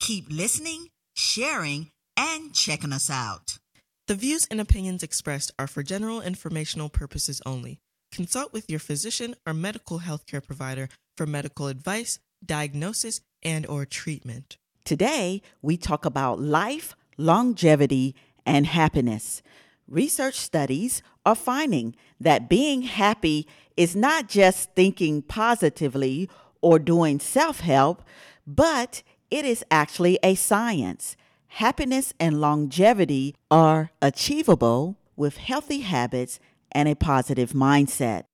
keep listening, sharing, and checking us out. The views and opinions expressed are for general informational purposes only. Consult with your physician or medical healthcare provider for medical advice, diagnosis, and or treatment. Today, we talk about life, longevity, and happiness. Research studies are finding that being happy is not just thinking positively or doing self help, but it is actually a science. Happiness and longevity are achievable with healthy habits and a positive mindset.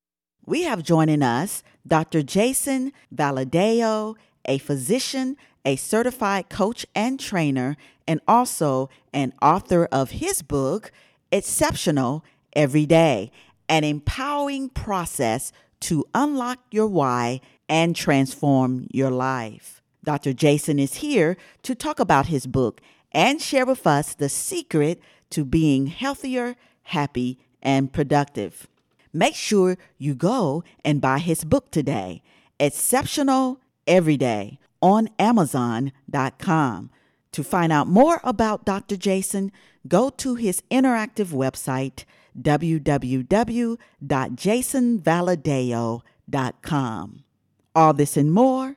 We have joining us Dr. Jason Valadao, a physician, a certified coach and trainer, and also an author of his book, Exceptional Every Day An Empowering Process to Unlock Your Why and Transform Your Life. Dr. Jason is here to talk about his book and share with us the secret to being healthier, happy, and productive. Make sure you go and buy his book today, Exceptional Every Day, on Amazon.com. To find out more about Dr. Jason, go to his interactive website, www.jasonvaladao.com. All this and more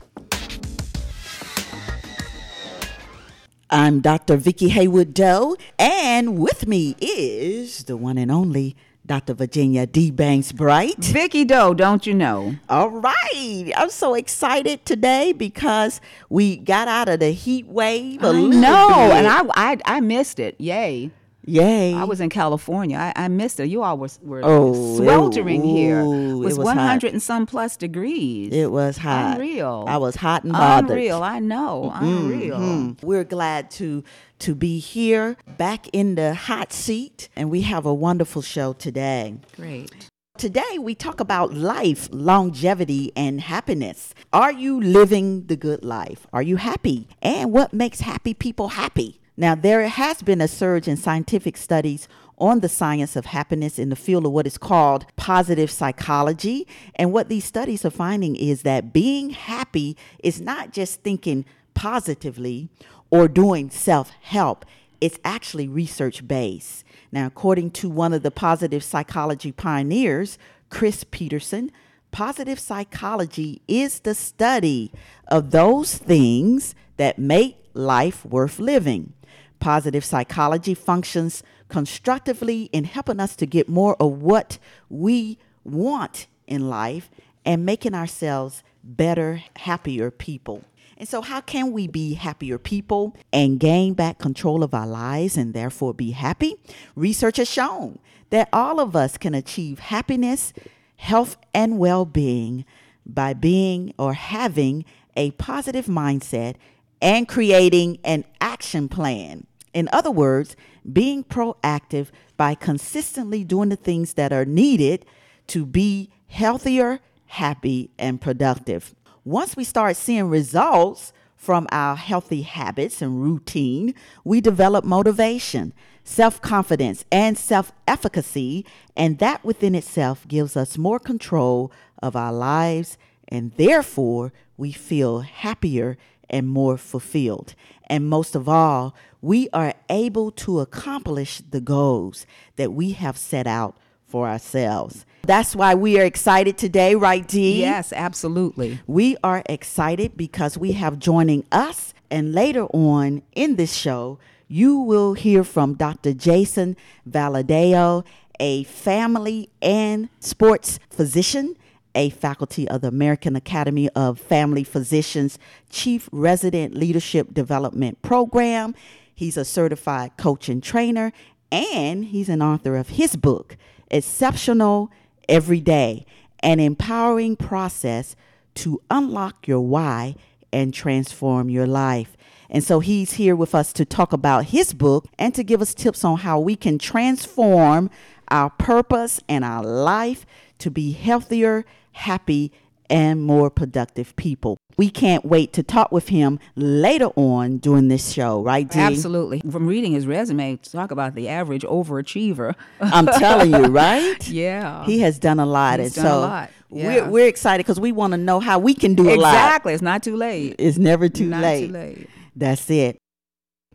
I'm Dr. Vicki Haywood Doe, and with me is the one and only Dr. Virginia D. Banks Bright. Vicky Doe, don't you know? All right. I'm so excited today because we got out of the heat wave a I little know, bit. and I, I I missed it. Yay! Yay. I was in California. I, I missed it. You all was, were Oh, sweltering it- here. It was, was hot. 100 and some plus degrees. It was hot. Unreal. I was hot and bothered. Unreal. I know. Unreal. Mhm. We're glad to to be here back in the hot seat and we have a wonderful show today. Great. Today we talk about life, longevity and happiness. Are you living the good life? Are you happy? And what makes happy people happy? Now there has been a surge in scientific studies on the science of happiness in the field of what is called positive psychology. And what these studies are finding is that being happy is not just thinking positively or doing self help, it's actually research based. Now, according to one of the positive psychology pioneers, Chris Peterson, positive psychology is the study of those things that make life worth living. Positive psychology functions constructively in helping us to get more of what we want in life and making ourselves better, happier people. And so, how can we be happier people and gain back control of our lives and therefore be happy? Research has shown that all of us can achieve happiness, health, and well being by being or having a positive mindset and creating an action plan. In other words, being proactive by consistently doing the things that are needed to be healthier, happy, and productive. Once we start seeing results from our healthy habits and routine, we develop motivation, self confidence, and self efficacy, and that within itself gives us more control of our lives, and therefore we feel happier and more fulfilled. And most of all, we are able to accomplish the goals that we have set out for ourselves. That's why we are excited today, right, Dee? Yes, absolutely. We are excited because we have joining us, and later on in this show, you will hear from Dr. Jason Valadao, a family and sports physician, a faculty of the American Academy of Family Physicians Chief Resident Leadership Development Program. He's a certified coach and trainer, and he's an author of his book, Exceptional Every Day An Empowering Process to Unlock Your Why and Transform Your Life. And so he's here with us to talk about his book and to give us tips on how we can transform our purpose and our life to be healthier, happy, and more productive people. We can't wait to talk with him later on during this show, right, Dee? Absolutely. From reading his resume, talk about the average overachiever. I'm telling you, right? yeah. He has done a lot. He's and done a so lot, we're, we're excited because we want to know how we can do a lot. exactly. It's not too late. It's never too not late. too late. That's it.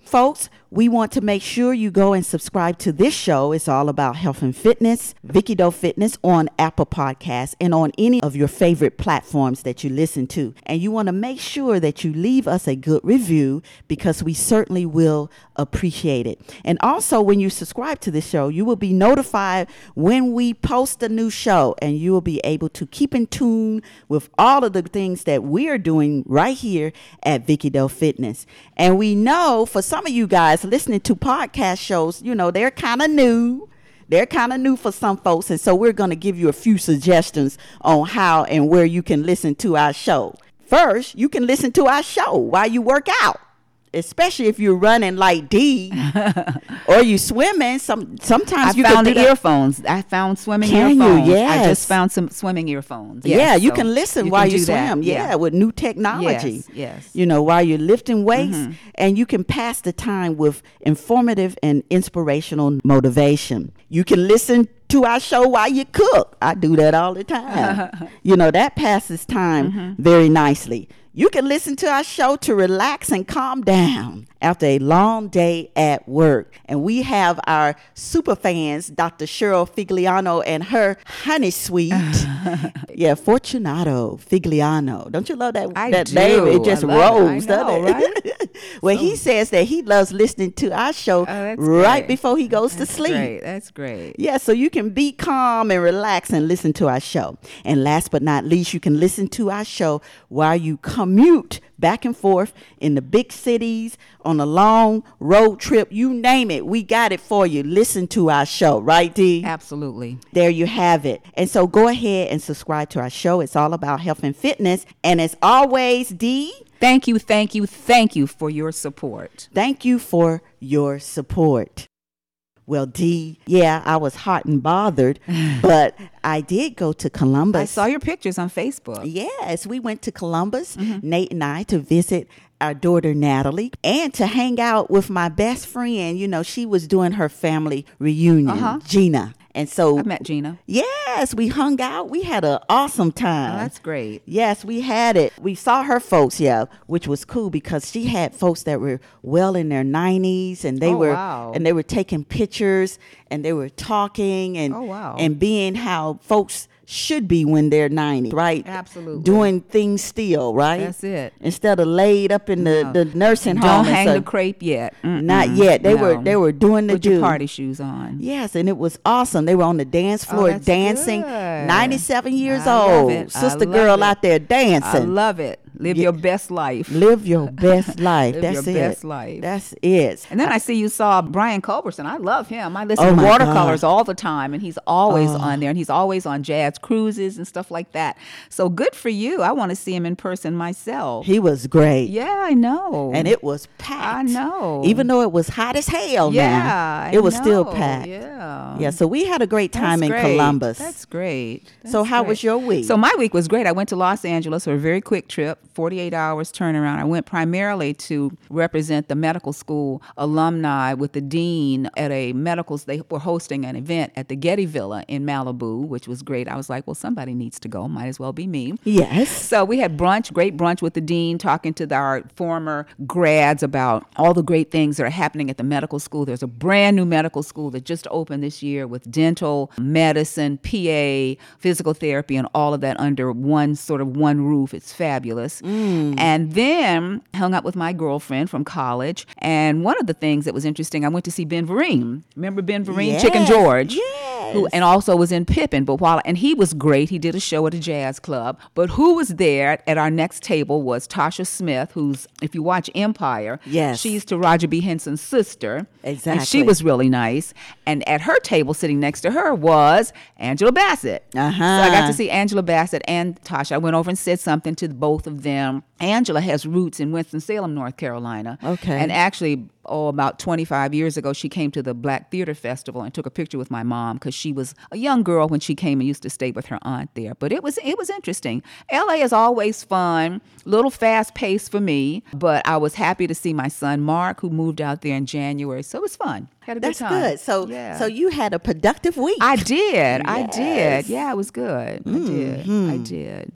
Folks, we want to make sure you go and subscribe to this show. It's all about health and fitness, Vicky Doe Fitness on Apple Podcasts and on any of your favorite platforms that you listen to. And you want to make sure that you leave us a good review because we certainly will appreciate it. And also, when you subscribe to this show, you will be notified when we post a new show and you will be able to keep in tune with all of the things that we are doing right here at Vicky Doe Fitness. And we know for some of you guys listening to podcast shows, you know, they're kind of new. They're kind of new for some folks. And so we're going to give you a few suggestions on how and where you can listen to our show. First, you can listen to our show while you work out. Especially if you're running like D or you swimming, some sometimes I you found the earphones. I found swimming Can you? earphones. I just found some swimming earphones. yeah, you so can listen you while can you swim. Yeah, with new technology. Yes, yes. Mm-hmm. You know, while you're lifting weights, and you can pass the time with informative and inspirational motivation. You can listen to our show while you cook. I do that all the time. you know, that passes time Mm-hmm. very nicely. You can listen to our show to relax and calm down after a long day at work. And we have our super fans, Dr. Cheryl Figliano and her honey sweet. yeah, Fortunato Figliano. Don't you love that, I that do. name? It just I love it. I rolls, know, doesn't it? well, he says that he loves listening to our show Oh, right great. before he goes That's to sleep. Great. That's great. Yeah, so you can be calm and relax and listen to our show. And last but not least, you can listen to our show while you commute back and forth in the big cities, on a long road trip, you name it. We got it for you. Listen to our show, right, Dee? Absolutely. There you have it. And so go ahead and subscribe to our show. It's all about health and fitness. And as always, Dee, Thank you, thank you, thank you for your support. thank you for your support. Well, D, yeah, I was hot and bothered, but I did go to Columbus. I saw your pictures on Facebook. Yes, we went to Columbus, Mm-hmm. Nate and I, to visit our daughter Natalie and to hang out with my best friend. You know, she was doing her family reunion, Uh-huh. Gina. And so, I met Gina. yes, we hung out. We had an awesome time. Oh, that's great. Yes, we had it. We saw her folks, yeah, which was cool because she had folks that were well in their 90s and they Oh, were wow. and they were taking pictures and they were talking and Oh, wow. and being how folks should be when they're 90, right? Absolutely. Doing things still, right? That's it. Instead of laid up in the, No. the nursing home. Don't hang so- the crepe yet. Not Mm-mm. yet. They were they were doing the Put your do. party shoes on. Yes, and it was awesome. They were on the dance oh, floor Oh, dancing. good. 97 years I old. Sister girl it. out there dancing. I dancing. love it. Live Yeah. your best life. Live your best life. Live That's your it. best life. That's it. And then I see you saw Brian Culbertson. I love him. I listen Oh, to watercolors God. all the time, and he's always Oh. on there, and he's always on jazz cruises and stuff like that. So good for you. I want to see him in person myself. He was great. yeah, I know. And it was packed. I know. Even though it was hot as hell yeah, now. It was still packed. Yeah. Yeah, so we had a great time That's in great. Columbus. That's great. So how great. was your week? So my week was great. I went to Los Angeles for a very quick trip, 48 hours turnaround. I went primarily to represent the medical school alumni with the dean at a medical. They were hosting an event at the Getty Villa in Malibu, which was great. I was like, well, somebody needs to go. Might as well be me. yes. So we had brunch, great brunch with the dean, talking to the- our former grads about all the great things that are happening at the medical school. There's a brand new medical school that just opened this year with dental, medicine, PA, physical therapy, and all of that under one sort of one roof. It's fabulous. Mm. And then hung out with my girlfriend from college. And one of the things that was interesting, I went to see Ben Vereen. Remember Ben Vereen, Chicken Yes, George? Yes. who and also was in Pippin. But while and he was great, he did a show at a jazz club. But who was there at our next table was Tasha Smith, who's if you watch Empire, Yes. she's to Taraji P. Henson's sister, and she was really nice. And at her table, sitting next to her, was Angela Bassett. Uh-huh. So I got to see Angela Bassett and Tasha. I went over and said something to both of them. Angela has roots in Winston-Salem, North Carolina. Okay. And actually, oh, about 25 years ago, she came to the Black Theater Festival and took a picture with my mom because she was a young girl when she came and used to stay with her aunt there. But it was it was interesting. LA is always fun, little fast paced for me, but I was happy to see my son Mark, who moved out there in January. So it was fun. Had a That's good time. good. So yeah. so you had a productive week. I did. I did. Yeah, it was good. I did. I mm-hmm. did.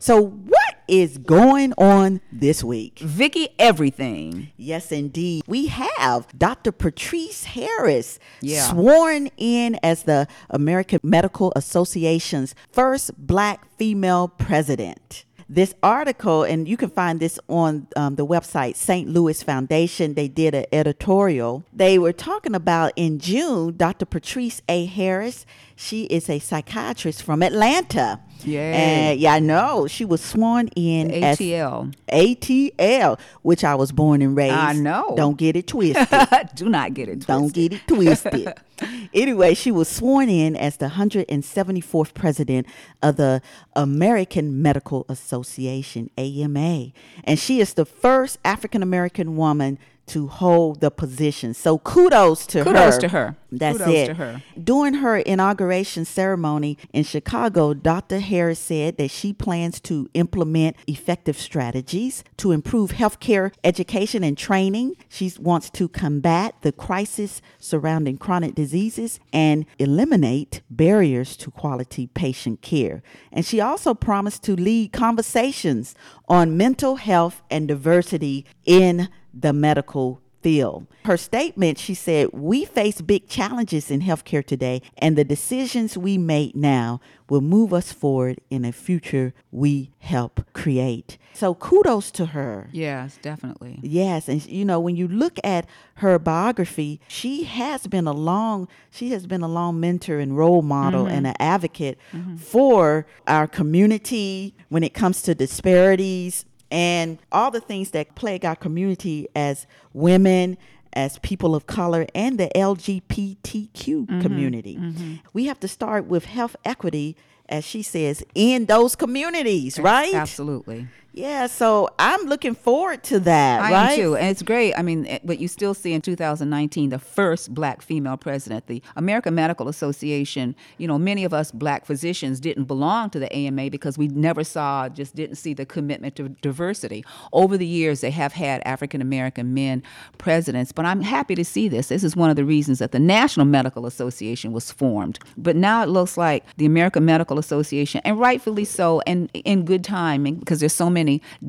So what is going on this week? Vicky, everything. Yes, indeed. We have Dr. Patrice Harris Yeah. sworn in as the American Medical Association's first black female president. This article, and you can find this on um, the website St. Louis Foundation. They did an editorial. They were talking about in June, Dr. Patrice A. Harris. She is a psychiatrist from Atlanta. Yay. And yeah, I know. She was sworn in ATL. ATL, which I was born and raised. I know. Don't get it twisted. Do not get it twisted. Don't get it twisted. anyway, she was sworn in as the 174th president of the American Medical Association, AMA. And she is the first African American woman to hold the position. So kudos to her. Kudos to her. That's Kudos it. to her. During her inauguration ceremony in Chicago, Dr. Harris said that she plans to implement effective strategies to improve healthcare education and training. She wants to combat the crisis surrounding chronic diseases and eliminate barriers to quality patient care. And she also promised to lead conversations on mental health and diversity in the medical field. Her statement, she said, We face big challenges in healthcare today, and the decisions we make now will move us forward in a future we help create. So kudos to her. Yes, definitely. Yes, and you know when you look at her biography, she has been a long she has been a long mentor and role model and mm-hmm. an advocate mm-hmm. for our community when it comes to disparities and all the things that plague our community as women as people of color and the LGBTQ mm-hmm. community. Mm-hmm. We have to start with health equity as she says in those communities, right? Absolutely. Yeah, so I'm looking forward to that, I right? am too, and it's great. I mean, but you still see in 2019 the first black female president. The American Medical Association. You know, many of us black physicians didn't belong to the AMA because we never saw, just didn't see the commitment to diversity. Over the years, they have had African American men presidents, but I'm happy to see this. This is one of the reasons that the National Medical Association was formed. But now it looks like the American Medical Association, and rightfully so, and in good timing because there's so many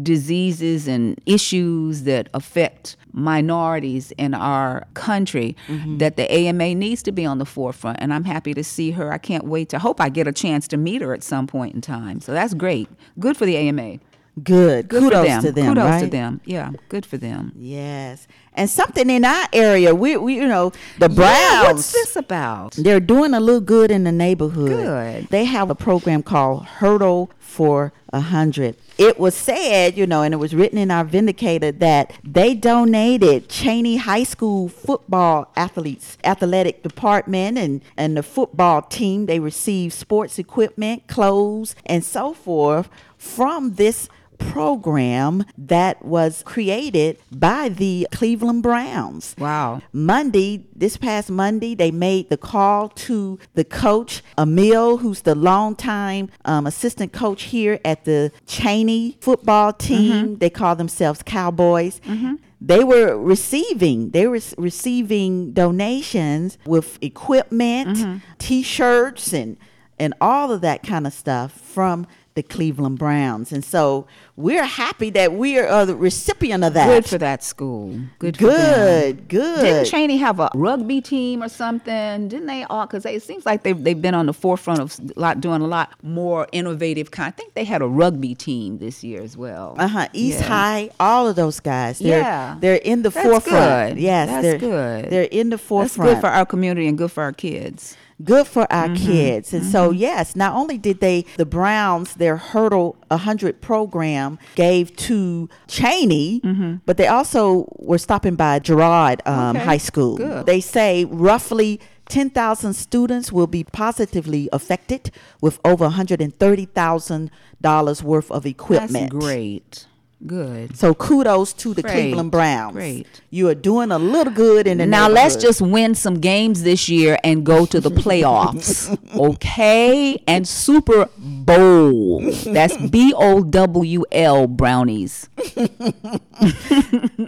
diseases and issues that affect minorities in our country mm-hmm. that the AMA needs to be on the forefront. And I'm happy to see her. I can't wait to hope I get a chance to meet her at some point in time. So that's great. Good for the AMA. Good. Good Kudos for them. to them. Kudos right? to them. Yeah, good for them. Yes. And something in our area, we, we you know, the Browns. Yeah, what's this about? They're doing a little good in the neighborhood. Good. They have a program called Hurdle for a Hundred. It was said, you know, and it was written in our Vindicator that they donated Chaney High School football athletes, athletic department, and and the football team. They received sports equipment, clothes, and so forth from this program that was created by the Cleveland Browns. Wow. Monday, this past Monday, they made the call to the coach, Emil, who's the longtime um, assistant coach here at the Chaney football mm-hmm. team. They call themselves Cowboys. Mm-hmm. They were receiving, they were receiving donations with equipment, mm-hmm. t-shirts, and and all of that kind of stuff from the Cleveland Browns. And so we're happy that we are uh, the recipient of that. Good for that school. Good. Good, good. Didn't Chaney have a rugby team or something? Didn't they all? Because it seems like they've, they've been on the forefront of a lot, doing a lot more innovative kind. I think they had a rugby team this year as well. Uh huh. East Yeah. High, all of those guys. They're, Yeah. they're in the That's forefront. good. Yes, That's they're good. They're in the forefront. That's forefront. good for our community and good for our kids. Good for our mm-hmm. kids. And so, mm-hmm. yes, not only did they, the Browns, their Hurdle 100 program gave to Chaney, mm-hmm. but they also were stopping by Girard um, Okay, High School. good. They say roughly 10,000 students will be positively affected with over $130,000 worth of equipment. That's great. Good. So kudos to the Great, Cleveland Browns. great. You are doing a little good in the Now let's just win some games this year and go to the playoffs. okay? And Super Bowl. That's B O W L brownies.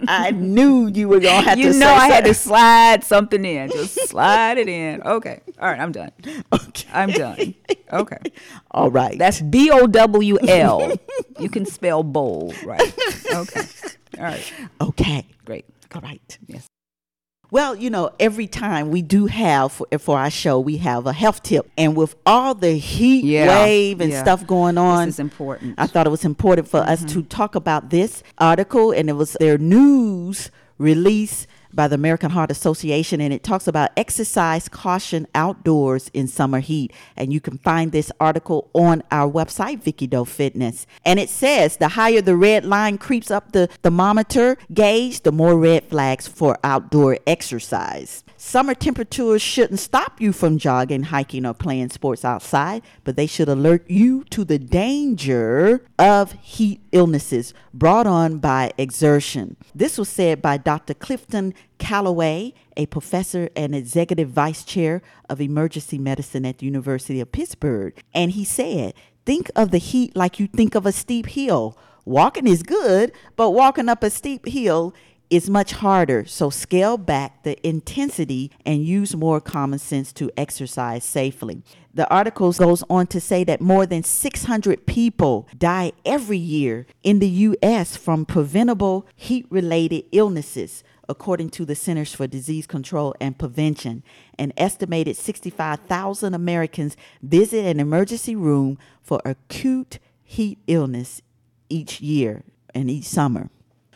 I knew you were gonna have You to know say I had to slide something in. Just slide it in. Okay. All right, I'm done. Okay. I'm done. Okay. All right. That's B O W L. You can spell bowl, right? Okay. All right. okay. Great. All right. Yes. Well, you know, every time we do have for, for our show, we have a health tip, and with all the heat Yeah, wave and yeah. stuff going on, This is important. I thought it was important for us mm-hmm. to talk about this article, and it was their news release by the American Heart Association, and it talks about exercise caution outdoors in summer heat. And you can find this article on our website, Vicky Doe Fitness. And it says the higher the red line creeps up the thermometer gauge, the more red flags for outdoor exercise. Summer temperatures shouldn't stop you from jogging, hiking, or playing sports outside, but they should alert you to the danger of heat illnesses brought on by exertion. This was said by Dr. Clifton Callaway, a professor and executive vice chair of emergency medicine at the University of Pittsburgh. And he said, Think of the heat like you think of a steep hill. Walking is good, but walking up a steep hill is much harder. So scale back the intensity and use more common sense to exercise safely. The article goes on to say that more than 600 people die every year in the U.S. from preventable heat related illnesses, according to the Centers for Disease Control and Prevention. An estimated 65,000 Americans visit an emergency room for acute heat illness each year and each summer.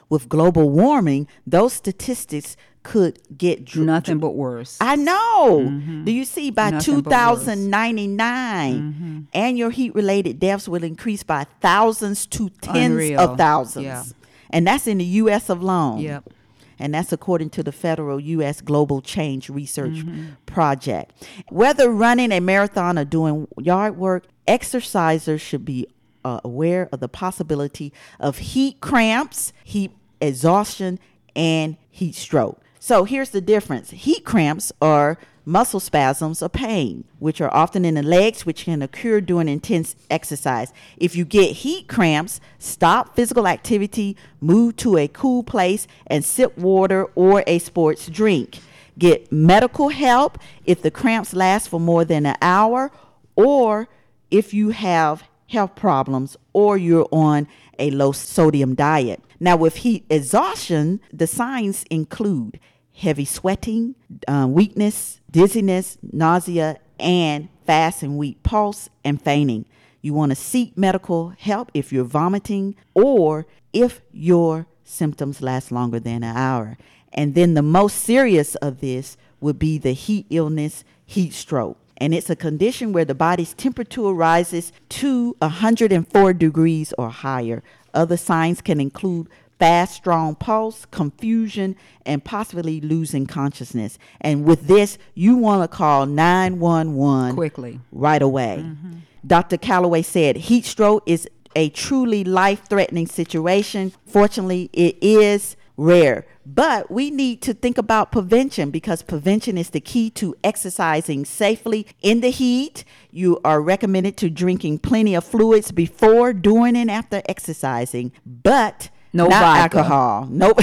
With global warming, those statistics could get dr- Nothing but worse. I know. Mm-hmm. Do you see by Nothing but worse. 2099, mm-hmm. annual heat related deaths will increase by thousands to tens Unreal. of thousands. Yeah. And that's in the US alone. Yep. And that's according to the federal U.S. Global Change Research Mm-hmm. Project. Whether running a marathon or doing yard work, exercisers should be uh, aware of the possibility of heat cramps, heat exhaustion, and heat stroke. So here's the difference heat cramps are muscle spasms or pain, which are often in the legs, which can occur during intense exercise. If you get heat cramps, stop physical activity, move to a cool place, and sip water or a sports drink. Get medical help if the cramps last for more than an hour, or if you have health problems or you're on a low sodium diet. Now, with heat exhaustion, the signs include heavy sweating, uh, weakness, dizziness, nausea, and fast and weak pulse and fainting. You want to seek medical help if you're vomiting or if your symptoms last longer than an hour. And then the most serious of this would be the heat illness, heat stroke. And it's a condition where the body's temperature rises to 104 degrees or higher. Other signs can include fast, strong pulse, confusion, and possibly losing consciousness. And with this, you want to call 911 Quickly. right away. Mm-hmm. Dr. Callaway said heat stroke is a truly life threatening situation. Fortunately, it is rare. But we need to think about prevention because prevention is the key to exercising safely in the heat. You are recommended to drinking plenty of fluids before, during, and after exercising, but No not vodka. alcohol. No.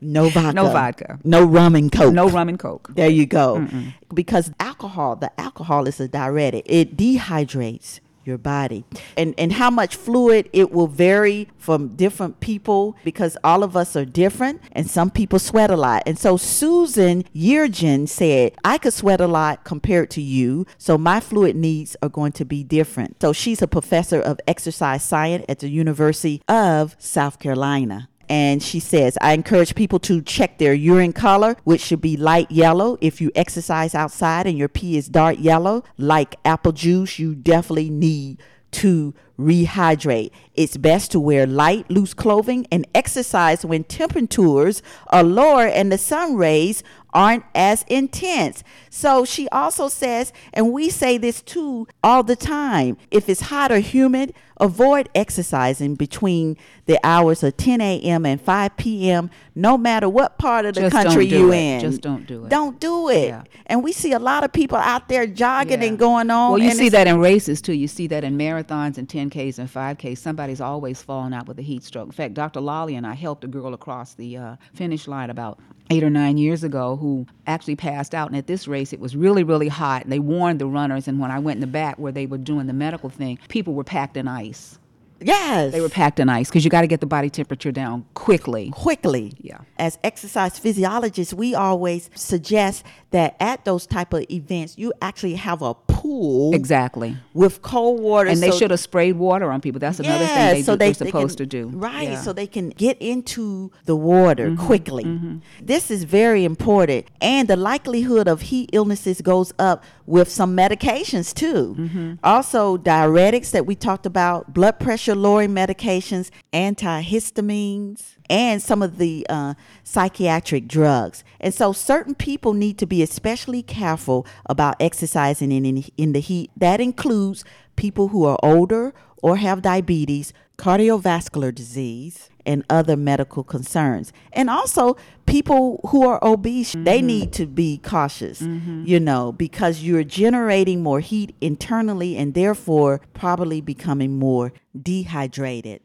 no vodka. No vodka. No rum and coke. No rum and coke. There you go. Because alcohol, the alcohol is a diuretic. It dehydrates your body. And and how much fluid it will vary from different people because all of us are different and some people sweat a lot. And so Susan Yeargin said, I could sweat a lot compared to you, so my fluid needs are going to be different. So she's a professor of exercise science at the University of South Carolina. And she says, I encourage people to check their urine color, which should be light yellow. If you exercise outside and your pee is dark yellow, like apple juice, you definitely need to rehydrate. It's best to wear light, loose clothing and exercise when temperatures are lower and the sun rays aren't as intense. So she also says, and we say this too all the time if it's hot or humid, avoid exercising between the hours of 10 a.m. and 5 p.m., no matter what part of the Just country don't do you it. in. Just don't do it. Don't do it. Yeah. And we see a lot of people out there jogging Yeah. and going on. Well, you see that in races too. You see that in marathons and 10Ks and 5Ks. Somebody's always falling out with a heat stroke. In fact, Dr. Lolly and I helped a girl across the uh, finish line about eight or nine years ago who actually passed out. And at this race, it was really, really hot. And They warned the runners. And when I went in the back where they were doing the medical thing, people were packed in ice. Yes. They were packed in ice because you got to get the body temperature down quickly. quickly. Yeah. As exercise physiologists, we always suggest that at those type of events, you actually have a pool Exactly. with cold water. And they should have sprayed water on people. That's another Yeah, thing they so do, they, they're they supposed can- to do. Right, Yeah. Mm-hmm, so they can get into the water quickly. This is very important. And the likelihood of heat illnesses goes up with some medications too. Mm-hmm. Also, diuretics that we talked about, blood pressure lowering medications, antihistamines, and some of the uh, psychiatric drugs. And so, certain people need to be especially careful about exercising in, in, in the heat. That includes people who are older or have diabetes, cardiovascular disease, and other medical concerns. And also, people who are obese, they mm-hmm. need to be cautious, mm-hmm. you know, because you're generating more heat internally and therefore probably becoming more dehydrated.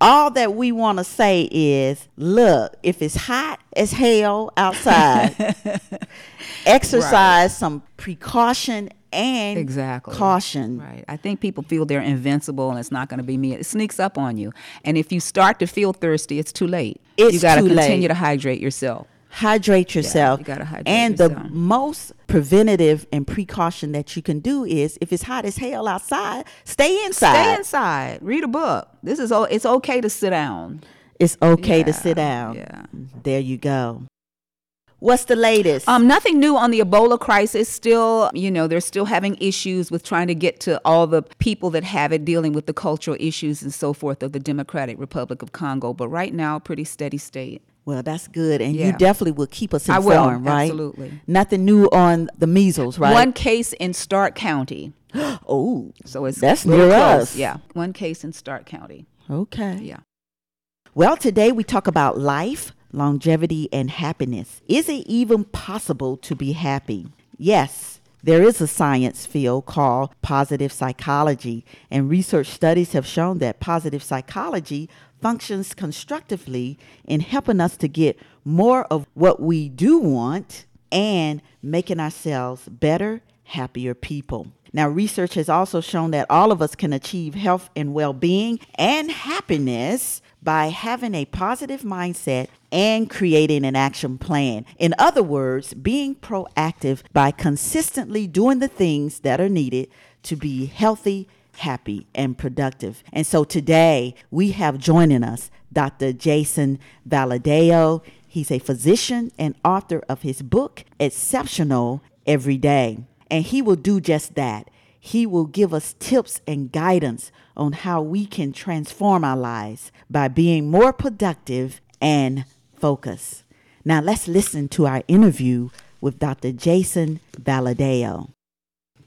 All that we want to say is look, if it's hot as hell outside, exercise some precaution and Exactly. caution. Right. I think people feel they're invincible and it's not going to be me. It sneaks up on you. And if you start to feel thirsty, it's too late. It's you got to continue to hydrate yourself. hydrate yourself. you gotta hydrate and yourself. the most preventative and precaution that you can do is if it's hot as hell outside, stay inside. Stay inside. Read a book. This is o- it's okay to sit down. It's okay to sit down. yeah. There you go. What's the latest? Um, nothing new on the Ebola crisis. Still, you know, they're still having issues with trying to get to all the people that have it, dealing with the cultural issues and so forth of the Democratic Republic of Congo. But right now, pretty steady state. well, that's good. And you definitely will keep us I informed, will, right? absolutely. Nothing new on the measles, right? One case in Stark County. oh, So it's That's near close. us. Yeah, one case in Stark County. okay. Yeah. Well, today we talk about life, longevity, and happiness. Is it even possible to be happy? Yes. There is a science field called positive psychology, and research studies have shown that positive psychology functions constructively in helping us to get more of what we do want and making ourselves better, happier people. Now, research has also shown that all of us can achieve health and well being and happiness by having a positive mindset and creating an action plan. In other words, being proactive by consistently doing the things that are needed to be healthy, happy, and productive. And so today we have joining us Dr. Jason Valadao. He's a physician and author of his book, Exceptional Every Day. And he will do just that. He will give us tips and guidance on how we can transform our lives by being more productive and focused. Now, let's listen to our interview with Dr. Jason Valadao.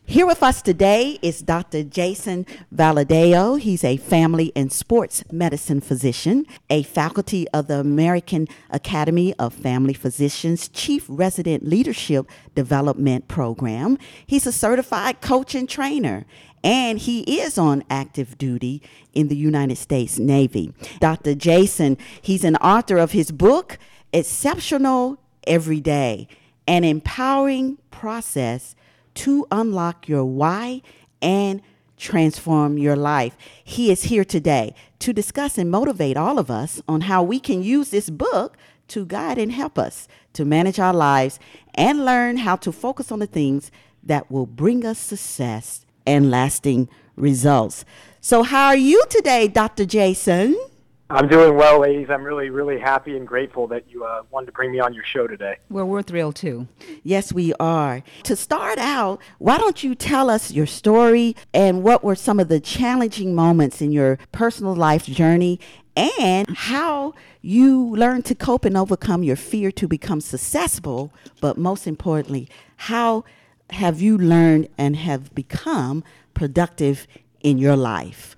Here with us today is Dr. Jason Valadao. He's a family and sports medicine physician, a faculty of the American Academy of Family Physicians Chief Resident Leadership Development Program. He's a certified coach and trainer, and he is on active duty in the United States Navy. Dr. Jason, he's an author of his book, Exceptional Every Day, an empowering process to unlock your why and transform your life. He is here today to discuss and motivate all of us on how we can use this book to guide and help us to manage our lives and learn how to focus on the things that will bring us success and lasting results. So, how are you today, Dr. Jason? I'm doing well, ladies. I'm really, really happy and grateful that you uh, wanted to bring me on your show today. Well, we're thrilled too. Yes, we are. To start out, why don't you tell us your story and what were some of the challenging moments in your personal life journey and how you learned to cope and overcome your fear to become successful, but most importantly, how have you learned and have become productive in your life?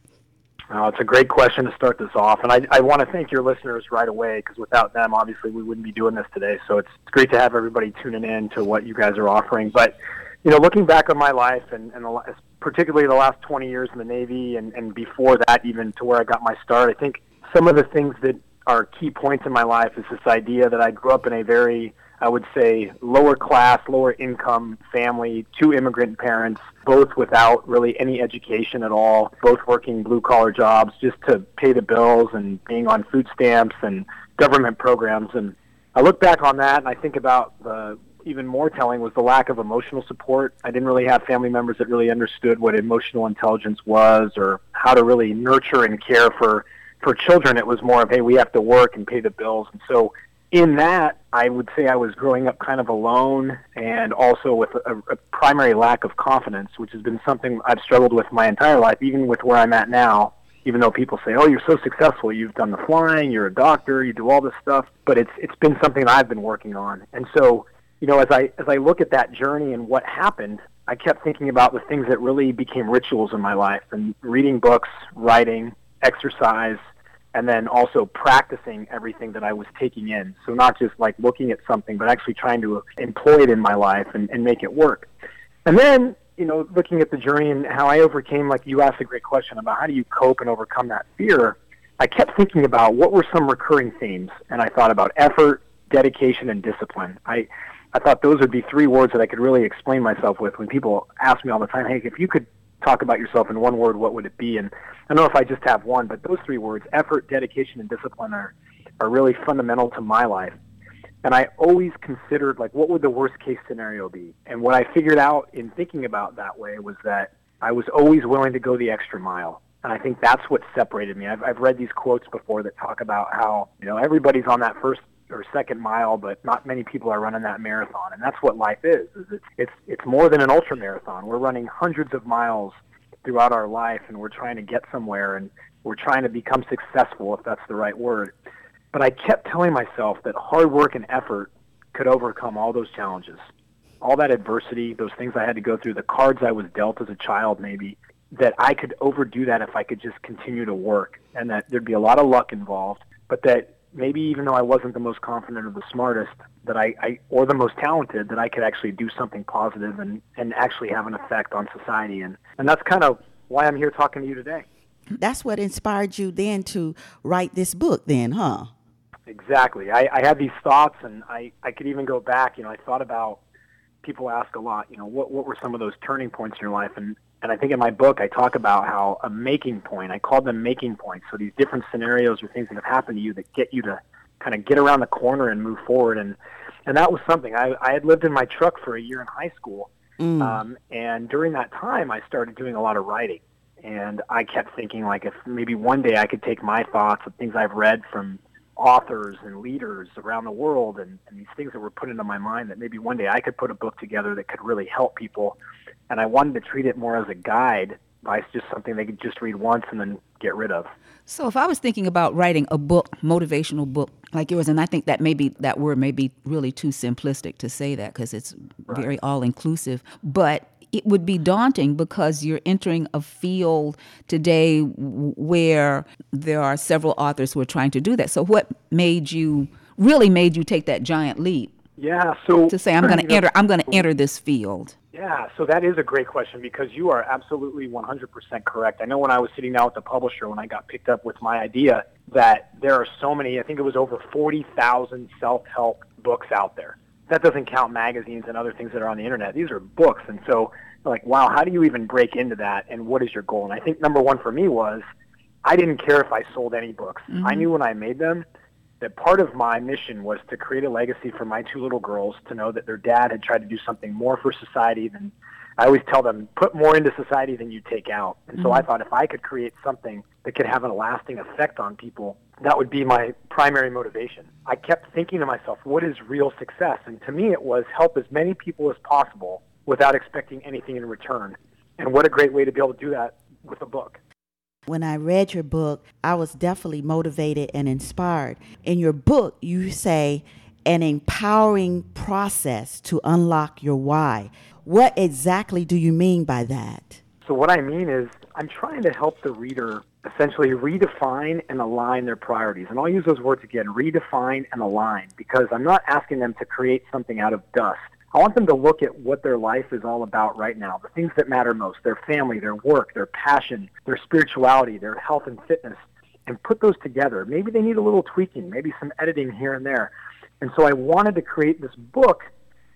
Uh, it's a great question to start this off, and I, I want to thank your listeners right away because without them, obviously, we wouldn't be doing this today. So it's, it's great to have everybody tuning in to what you guys are offering. But you know, looking back on my life and, and the, particularly the last 20 years in the Navy and, and before that, even to where I got my start, I think some of the things that are key points in my life is this idea that I grew up in a very I would say, lower class, lower income family, two immigrant parents, both without really any education at all, both working blue collar jobs just to pay the bills and being on food stamps and government programs. And I look back on that and I think about the even more telling was the lack of emotional support. I didn't really have family members that really understood what emotional intelligence was or how to really nurture and care for for children. It was more of, hey, we have to work and pay the bills. And so in that, I would say I was growing up kind of alone and also with a, a, primary lack of confidence, which has been something I've struggled with my entire life, even with where I'm at now. Even though people say, "Oh, you're so successful. You've done the flying. You're a doctor. You do all this stuff," but it's it's been something I've been working on. And so, you know, as I as I look at that journey and what happened, I kept thinking about the things that really became rituals in my life and reading books, writing, exercise, and then also practicing everything that I was taking in. So not just like looking at something, but actually trying to employ it in my life and, and make it work. And then, you know, looking at the journey and how I overcame, like you asked a great question about how do you cope and overcome that fear. I kept thinking about what were some recurring themes, and I thought about effort, dedication, and discipline. I I thought those would be three words that I could really explain myself with when people ask me all the time, "Hey, if you could talk about yourself in one word, what would it be?" And I don't know if I just have one, but those three words, effort, dedication, and discipline, are, are really fundamental to my life. And I always considered, like, what would the worst case scenario be? And what I figured out in thinking about that way was that I was always willing to go the extra mile. And I think that's what separated me. I've, I've read these quotes before that talk about how, you know, everybody's on that first or second mile, but not many people are running that marathon. And that's what life is. it's, it's, it's more than an ultra marathon. We're running hundreds of miles throughout our life and we're trying to get somewhere and we're trying to become successful, if that's the right word. But I kept telling myself that hard work and effort could overcome all those challenges, all that adversity, those things I had to go through, the cards I was dealt as a child, maybe, that I could overdo that if I could just continue to work and that there'd be a lot of luck involved, but that maybe even though I wasn't the most confident or the smartest, that I, I or the most talented, that I could actually do something positive and, and actually have an effect on society. And, and that's kind of why I'm here talking to you today. That's what inspired you then to write this book then, huh? Exactly. I, I had these thoughts and I, I could even go back, you know, I thought about people ask a lot, you know, what what were some of those turning points in your life? And and I think in my book I talk about how a making point, I call them making points. So these different scenarios or things that have happened to you that get you to kind of get around the corner and move forward. And and that was something. I, I had lived in my truck for a year in high school, mm. um, and during that time I started doing a lot of writing. And I kept thinking like if maybe one day I could take my thoughts of things I've read from authors and leaders around the world and, and these things that were put into my mind that maybe one day I could put a book together that could really help people and I wanted to treat it more as a guide by just something they could just read once and then get rid of. So if I was thinking about writing a book, motivational book like yours, and I think that maybe that word may be really too simplistic to say that because it's right. very all inclusive, but it would be daunting because you're entering a field today where there are several authors who are trying to do that. So what made you really made you take that giant leap? Yeah, so to say I'm going to enter I'm going to enter this field. Yeah, so that is a great question because you are absolutely 100% correct. I know when I was sitting down with the publisher when I got picked up with my idea that there are so many, I think it was over 40,000 self-help books out there. That doesn't count magazines and other things that are on the internet. These are books. And so like, wow, how do you even break into that and what is your goal? And I think number one for me was I didn't care if I sold any books. Mm-hmm. I knew when I made them that part of my mission was to create a legacy for my two little girls to know that their dad had tried to do something more for society than I always tell them put more into society than you take out. And so I mm-hmm. thought if I could create something that could have a lasting effect on people, that would be my primary motivation. I kept thinking to myself, what is real success? And to me, it was help as many people as possible without expecting anything in return. And what a great way to be able to do that with a book. When I read your book, I was definitely motivated and inspired. In your book, you say an empowering process to unlock your why. What exactly do you mean by that? So, what I mean is, I'm trying to help the reader essentially redefine and align their priorities. And I'll use those words again redefine and align because I'm not asking them to create something out of dust. I want them to look at what their life is all about right now, the things that matter most, their family, their work, their passion, their spirituality, their health and fitness, and put those together. Maybe they need a little tweaking, maybe some editing here and there. And so I wanted to create this book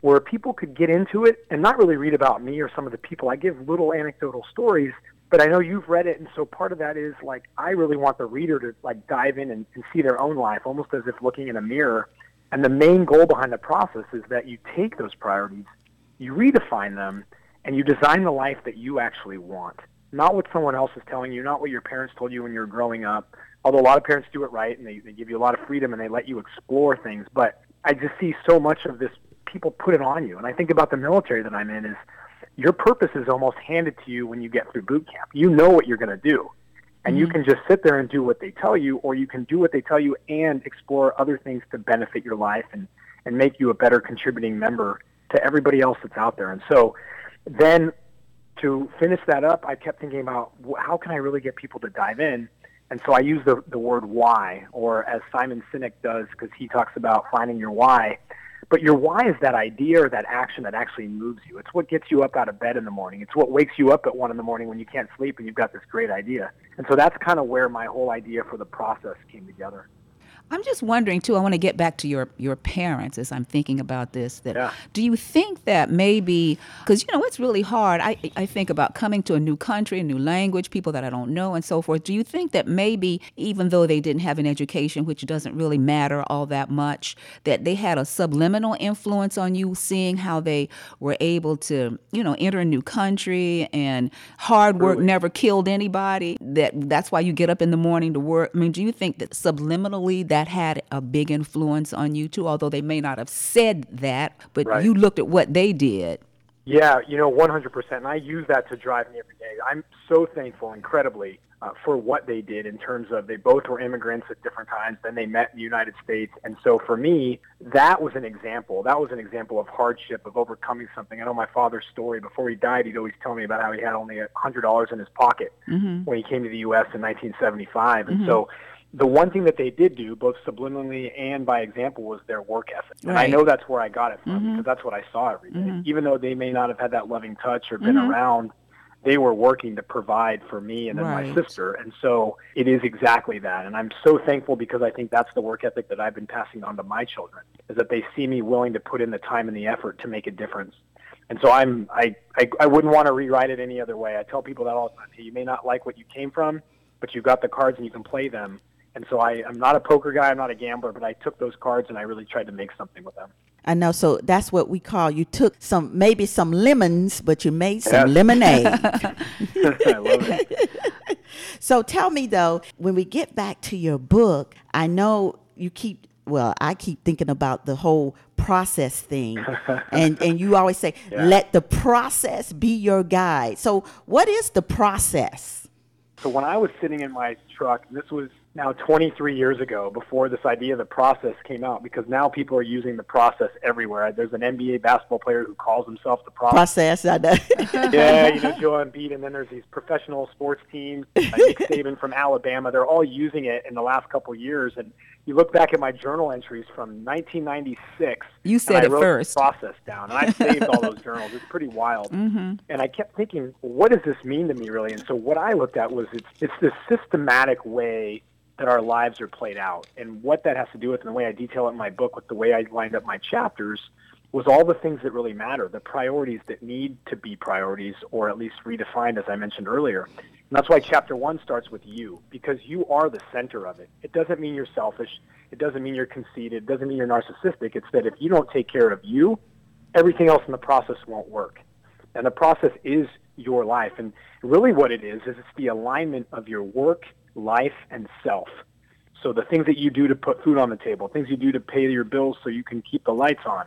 where people could get into it and not really read about me or some of the people. I give little anecdotal stories, but I know you've read it, and so part of that is like I really want the reader to like dive in and, and see their own life, almost as if looking in a mirror. And the main goal behind the process is that you take those priorities, you redefine them, and you design the life that you actually want. Not what someone else is telling you, not what your parents told you when you were growing up. Although a lot of parents do it right and they, they give you a lot of freedom and they let you explore things. But I just see so much of this people put it on you. And I think about the military that I'm in is your purpose is almost handed to you when you get through boot camp. You know what you're going to do. And you mm-hmm. can just sit there and do what they tell you, or you can do what they tell you and explore other things to benefit your life and, and make you a better contributing member to everybody else that's out there. And so then to finish that up, I kept thinking about how can I really get people to dive in? And so I use the, the word why, or as Simon Sinek does, because he talks about finding your why. But your why is that idea or that action that actually moves you. It's what gets you up out of bed in the morning. It's what wakes you up at one in the morning when you can't sleep and you've got this great idea. And so that's kind of where my whole idea for the process came together. I'm just wondering too. I want to get back to your your parents as I'm thinking about this. That Yeah. do you think that maybe because you know it's really hard. I I think about coming to a new country, a new language, people that I don't know, and so forth. Do you think that maybe even though they didn't have an education, which doesn't really matter all that much, that they had a subliminal influence on you, seeing how they were able to you know enter a new country and hard work never killed anybody. That that's why you get up in the morning to work. I mean, do you think that subliminally that had a big influence on you too? Although they may not have said that, but Right. you looked at what they did. Yeah, you know, 100%. And I use that to drive me every day. I'm so thankful, incredibly, uh, for what they did in terms of they both were immigrants at different times. Then they met in the United States. And so for me, that was an example. That was an example of hardship, of overcoming something. I know my father's story. Before he died, he'd always tell me about how he had only $100 in his pocket when he came to the U.S. in 1975. And so the one thing that they did do, both subliminally and by example, was their work ethic. And I know that's where I got it from mm-hmm. because that's what I saw every day. Mm-hmm. Even though they may not have had that loving touch or been mm-hmm. around, they were working to provide for me and then my sister. And so it is exactly that. And I'm so thankful because I think that's the work ethic that I've been passing on to my children is that they see me willing to put in the time and the effort to make a difference. And so I'm I, I, I wouldn't want to rewrite it any other way. I tell people that all the time. Hey, you may not like what you came from, but you've got the cards and you can play them. And so I, I'm not a poker guy, I'm not a gambler, but I took those cards and I really tried to make something with them. I know. So that's what we call you took some, maybe some lemons, but you made some lemonade. I love it. so tell me though, when we get back to your book, I know you keep, well, I keep thinking about the whole process thing. and, and you always say, let the process be your guide. So what is the process? So when I was sitting in my truck, this was now 23 years ago, before this idea of the process came out, because now people are using the process everywhere. There's an NBA basketball player who calls himself the process. Process. I know. yeah, you know, Joe Embiid, and then there's these professional sports teams, like Nick Saban from Alabama. They're all using it in the last couple of years. And you look back at my journal entries from 1996. You and said I it wrote the first. process down, and I saved all those journals. It's pretty wild. Mm-hmm. And I kept thinking, what does this mean to me, really? And so what I looked at was it's it's this systematic way that our lives are played out, and what that has to do with, and the way I detail it in my book, with the way I lined up my chapters, was all the things that really matter, the priorities that need to be priorities, or at least redefined, as I mentioned earlier. And that's why chapter one starts with you, because you are the center of it. It doesn't mean you're selfish. It doesn't mean you're conceited. It doesn't mean you're narcissistic. It's that if you don't take care of you, everything else in the process won't work. And the process is your life. And really what it is, is it's the alignment of your work, life, and self. So the things that you do to put food on the table, things you do to pay your bills so you can keep the lights on,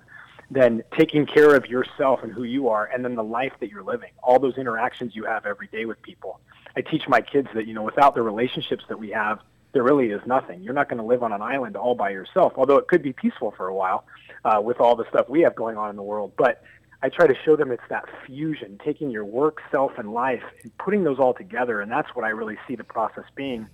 then taking care of yourself and who you are, and then the life that you're living, all those interactions you have every day with people. I teach my kids that, you know, without the relationships that we have, there really is nothing. You're not going to live on an island all by yourself, although it could be peaceful for a while uh, with all the stuff we have going on in the world. But I try to show them it's that fusion, taking your work, self, and life, and putting those all together. And that's what I really see the process being.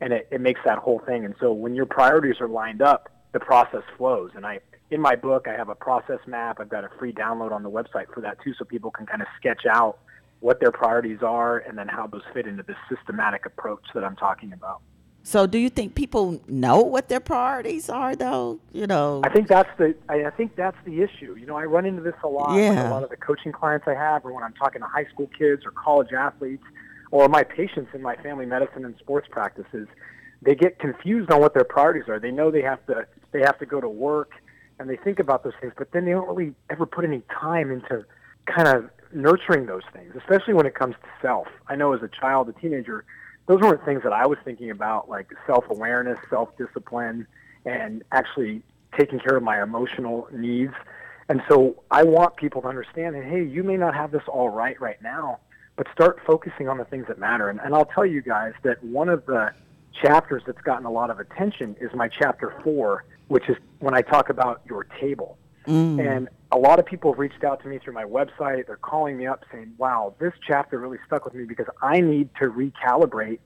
And it, it makes that whole thing. And so when your priorities are lined up, the process flows. And I, in my book, I have a process map. I've got a free download on the website for that too, so people can kind of sketch out what their priorities are and then how those fit into this systematic approach that I'm talking about. So, do you think people know what their priorities are, though? You know, I think that's the I, I think that's the issue. You know, I run into this a lot with a lot of the coaching clients I have, or when I'm talking to high school kids or college athletes, or my patients in my family medicine and sports practices. They get confused on what their priorities are. They know they have to they have to go to work, and they think about those things, but then they don't really ever put any time into kind of nurturing those things, especially when it comes to self. I know as a child, a teenager, those weren't things that I was thinking about, like self-awareness, self-discipline, and actually taking care of my emotional needs. And so I want people to understand that, hey, you may not have this all right right now, but start focusing on the things that matter. And, and I'll tell you guys that one of the chapters that's gotten a lot of attention is my chapter four, which is when I talk about your table. Mm. And a lot of people have reached out to me through my website. They're calling me up saying, wow, this chapter really stuck with me because I need to recalibrate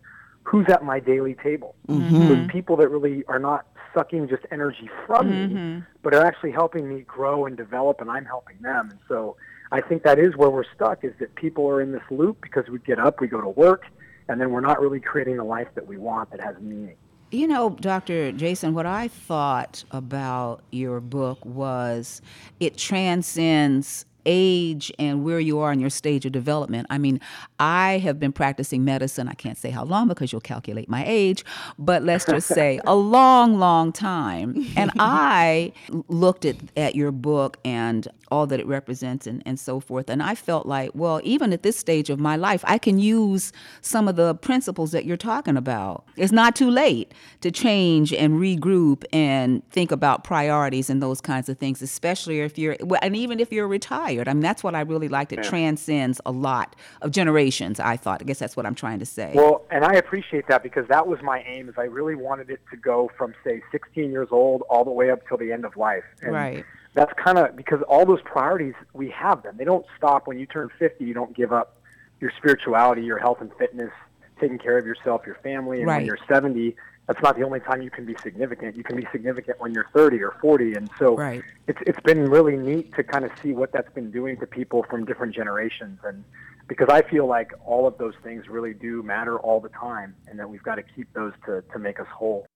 who's at my daily table. Mm-hmm. Those people that really are not sucking just energy from me, mm-hmm. but are actually helping me grow and develop, and I'm helping them. And so I think that is where we're stuck, is that people are in this loop because we get up, we go to work, and then we're not really creating the life that we want that has meaning. You know, Dr. Jason, what I thought about your book was it transcends age and where you are in your stage of development. I mean, I have been practicing medicine, I can't say how long because you'll calculate my age, but let's just say a long, long time. And I looked at, at your book and all that it represents and, and so forth. And I felt like, well, even at this stage of my life, I can use some of the principles that you're talking about. It's not too late to change and regroup and think about priorities and those kinds of things, especially if you're, well, and even if you're retired. I mean, that's what I really liked. It transcends a lot of generations, I thought. I guess that's what I'm trying to say. Well, and I appreciate that because that was my aim. Is I really wanted it to go from say 16 years old all the way up till the end of life. And Right. That's kind of because all those priorities we have them. They don't stop when you turn 50. You don't give up your spirituality, your health and fitness, taking care of yourself, your family, and when you're 70. That's not the only time you can be significant. You can be significant when you're 30 or 40, and so Right. it's it's been really neat to kind of see what that's been doing to people from different generations and because I feel like all of those things really do matter all the time and that we've got to keep those to, to make us whole.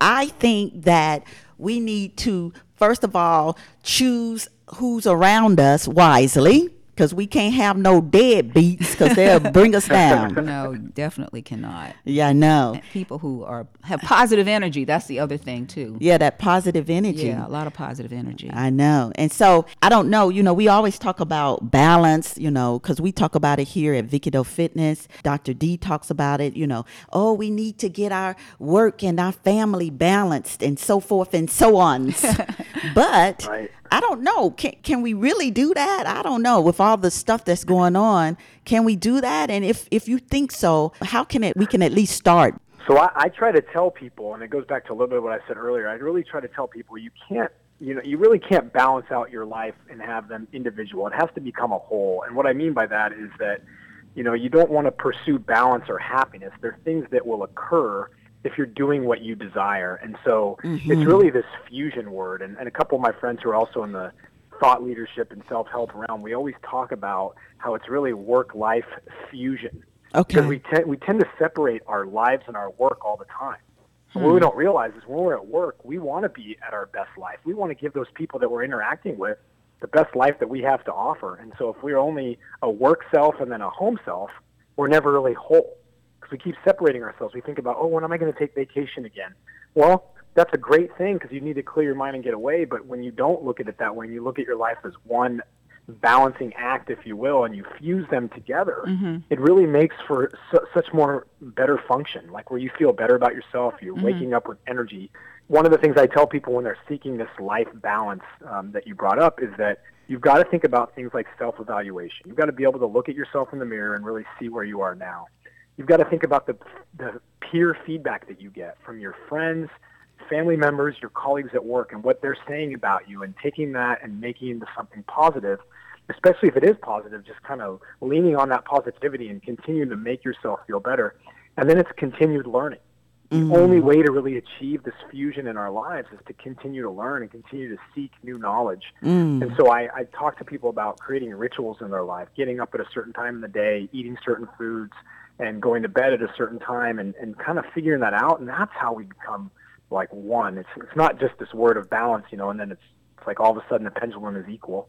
I think that we need to, first of all, choose who's around us wisely because we can't have no deadbeats because they'll bring us down. no, definitely cannot. Yeah, I know. People who are have positive energy, that's the other thing too. Yeah, that positive energy. Yeah, a lot of positive energy. I know. And so I don't know, you know, we always talk about balance, you know, because we talk about it here at Vicki Doe Fitness. Dr. D talks about it, you know, oh, we need to get our work and our family balanced and so forth and so on. but Right. I don't know. Can, can we really do that? I don't know. With all the stuff that's going on, can we do that? And if, if you think so, how can it we can at least start? So I, I try to tell people, and it goes back to a little bit of what I said earlier. I really try to tell people you can't, you know, you really can't balance out your life and have them individual. It has to become a whole. And what I mean by that is that, you know, you don't want to pursue balance or happiness. They're things that will occur if you're doing what you desire. And so it's mm-hmm. really this fusion word. And, and a couple of my friends who are also in the thought leadership and self-help realm, we always talk about how it's really work-life fusion. Okay. Because we, te- we tend to separate our lives and our work all the time. And What we hmm. don't realize is when we're at work, we want to be at our best life. We want to give those people that we're interacting with the best life that we have to offer. And so if we're only a work self and then a home self, we're never really whole because we keep separating ourselves. We think about, oh, when am I going to take vacation again? Well, that's a great thing because you need to clear your mind and get away. But when you don't look at it that way and you look at your life as one balancing act, if you will, and you fuse them together, it really makes for su- such more better function, like where you feel better about yourself, you're waking up with energy. One of the things I tell people when they're seeking this life balance um, that you brought up is that you've got to think about things like self-evaluation. You've got to be able to look at yourself in the mirror and really see where you are now. You've got to think about the, the peer feedback that you get from your friends, family members, your colleagues at work, and what they're saying about you, and taking that and making it into something positive, especially if it is positive, just kind of leaning on that positivity and continuing to make yourself feel better. And then it's continued learning. The mm-hmm. only way to really achieve this fusion in our lives is to continue to learn and continue to seek new knowledge. Mm. And so I, I talk to people about creating rituals in their life, getting up at a certain time in the day, eating certain foods, and going to bed at a certain time, and, and kind of figuring that out. And that's how we become like one. It's it's not just this word of balance, you know, and then it's it's like all of a sudden the pendulum is equal.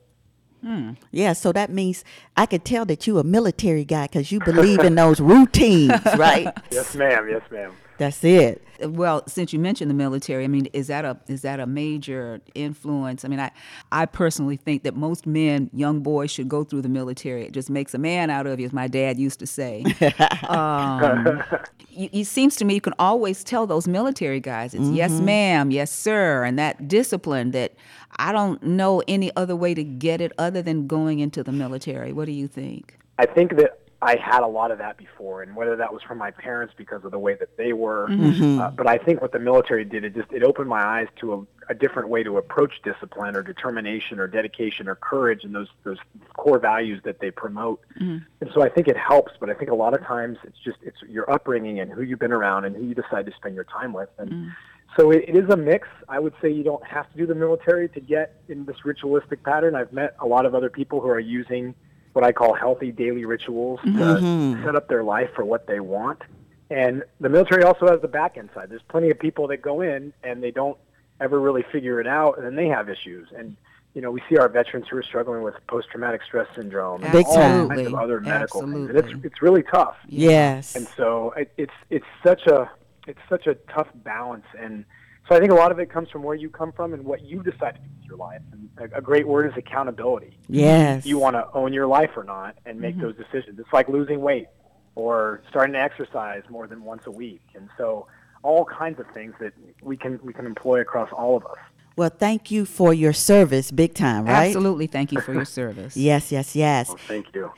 Hmm. Yeah, so that means I could tell that you're a military guy because you believe in those routines, right? Yes, ma'am. Yes, ma'am. That's it. Well, since you mentioned the military, I mean, is that a is that a major influence? I mean, I I personally think that most men, young boys, should go through the military. It just makes a man out of you, as my dad used to say. um, you, it seems to me you can always tell those military guys, it's yes, ma'am, yes, sir, and that discipline that I don't know any other way to get it other than going into the military. What do you think? I think that I had a lot of that before, and whether that was from my parents because of the way that they were, mm-hmm. Mm-hmm. uh, but I think what the military did, it just it opened my eyes to a, a different way to approach discipline or determination or dedication or courage and those those core values that they promote. Mm-hmm. And so I think it helps, but I think a lot of times it's just it's your upbringing and who you've been around and who you decide to spend your time with, and so it, it is a mix. I would say you don't have to do the military to get in this ritualistic pattern. I've met a lot of other people who are using what I call healthy daily rituals to mm-hmm. set up their life for what they want. And the military also has the back end side. There's plenty of people that go in and they don't ever really figure it out, and then they have issues. And you know, we see our veterans who are struggling with post-traumatic stress syndrome and Big all kinds of other medical things. And it's it's really tough. Yes. And so it, it's it's such a it's such a tough balance, and so I think a lot of it comes from where you come from and what you decide to do with your life. And a, a great word is accountability. Yes. You want to own your life or not, and make mm-hmm. those decisions. It's like losing weight or starting to exercise more than once a week, and so all kinds of things that we can we can employ across all of us. Well, thank you for your service, big time, right? Absolutely. Thank you for your service. Yes, yes, yes. Well, thank you.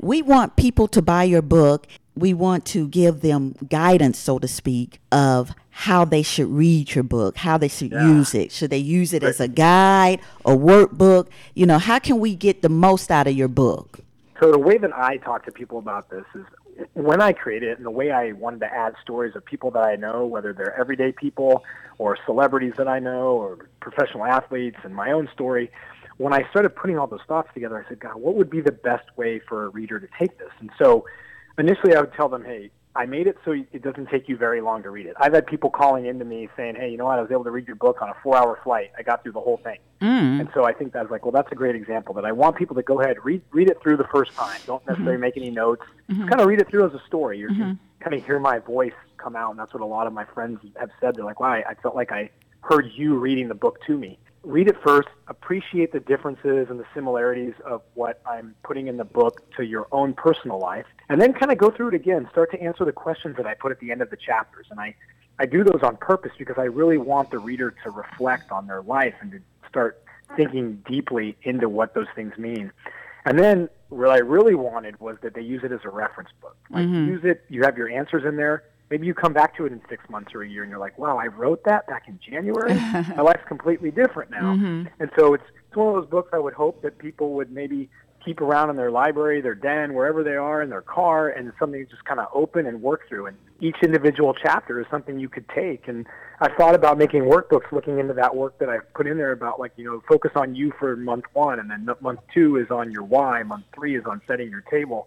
We want people to buy your book. We want to give them guidance, so to speak, of how they should read your book, how they should use it. Should they use it as a guide, a workbook? You know, how can we get the most out of your book? So the way that I talk to people about this is when I created it and the way I wanted to add stories of people that I know, whether they're everyday people or celebrities that I know or professional athletes and my own story, when I started putting all those thoughts together, I said, God, what would be the best way for a reader to take this? And so initially I would tell them, hey, I made it so it doesn't take you very long to read it. I've had people calling into me saying, hey, you know what, I was able to read your book on a four-hour flight. I got through the whole thing. Mm. And so I think that's like, well, that's a great example that I want people to go ahead, read, read it through the first time. Don't mm-hmm. necessarily make any notes. Mm-hmm. Just kind of read it through as a story. You're mm-hmm. kind of hear my voice come out. And that's what a lot of my friends have said. They're like, wow, I felt like I heard you reading the book to me. Read it first, appreciate the differences and the similarities of what I'm putting in the book to your own personal life, and then kind of go through it again. Start to answer the questions that I put at the end of the chapters. And I, I do those on purpose because I really want the reader to reflect on their life and to start thinking deeply into what those things mean. And then what I really wanted was that they use it as a reference book. Like mm-hmm. use it, you have your answers in there. Maybe you come back to it in six months or a year and you're like, wow, I wrote that back in January. My life's completely different now. Mm-hmm. And so it's, it's one of those books I would hope that people would maybe keep around in their library, their den, wherever they are in their car, and something to just kind of open and work through. And each individual chapter is something you could take. And I thought about making workbooks, looking into that work that I put in there about like, you know, focus on you for month one, and then month two is on your why, month three is on setting your table.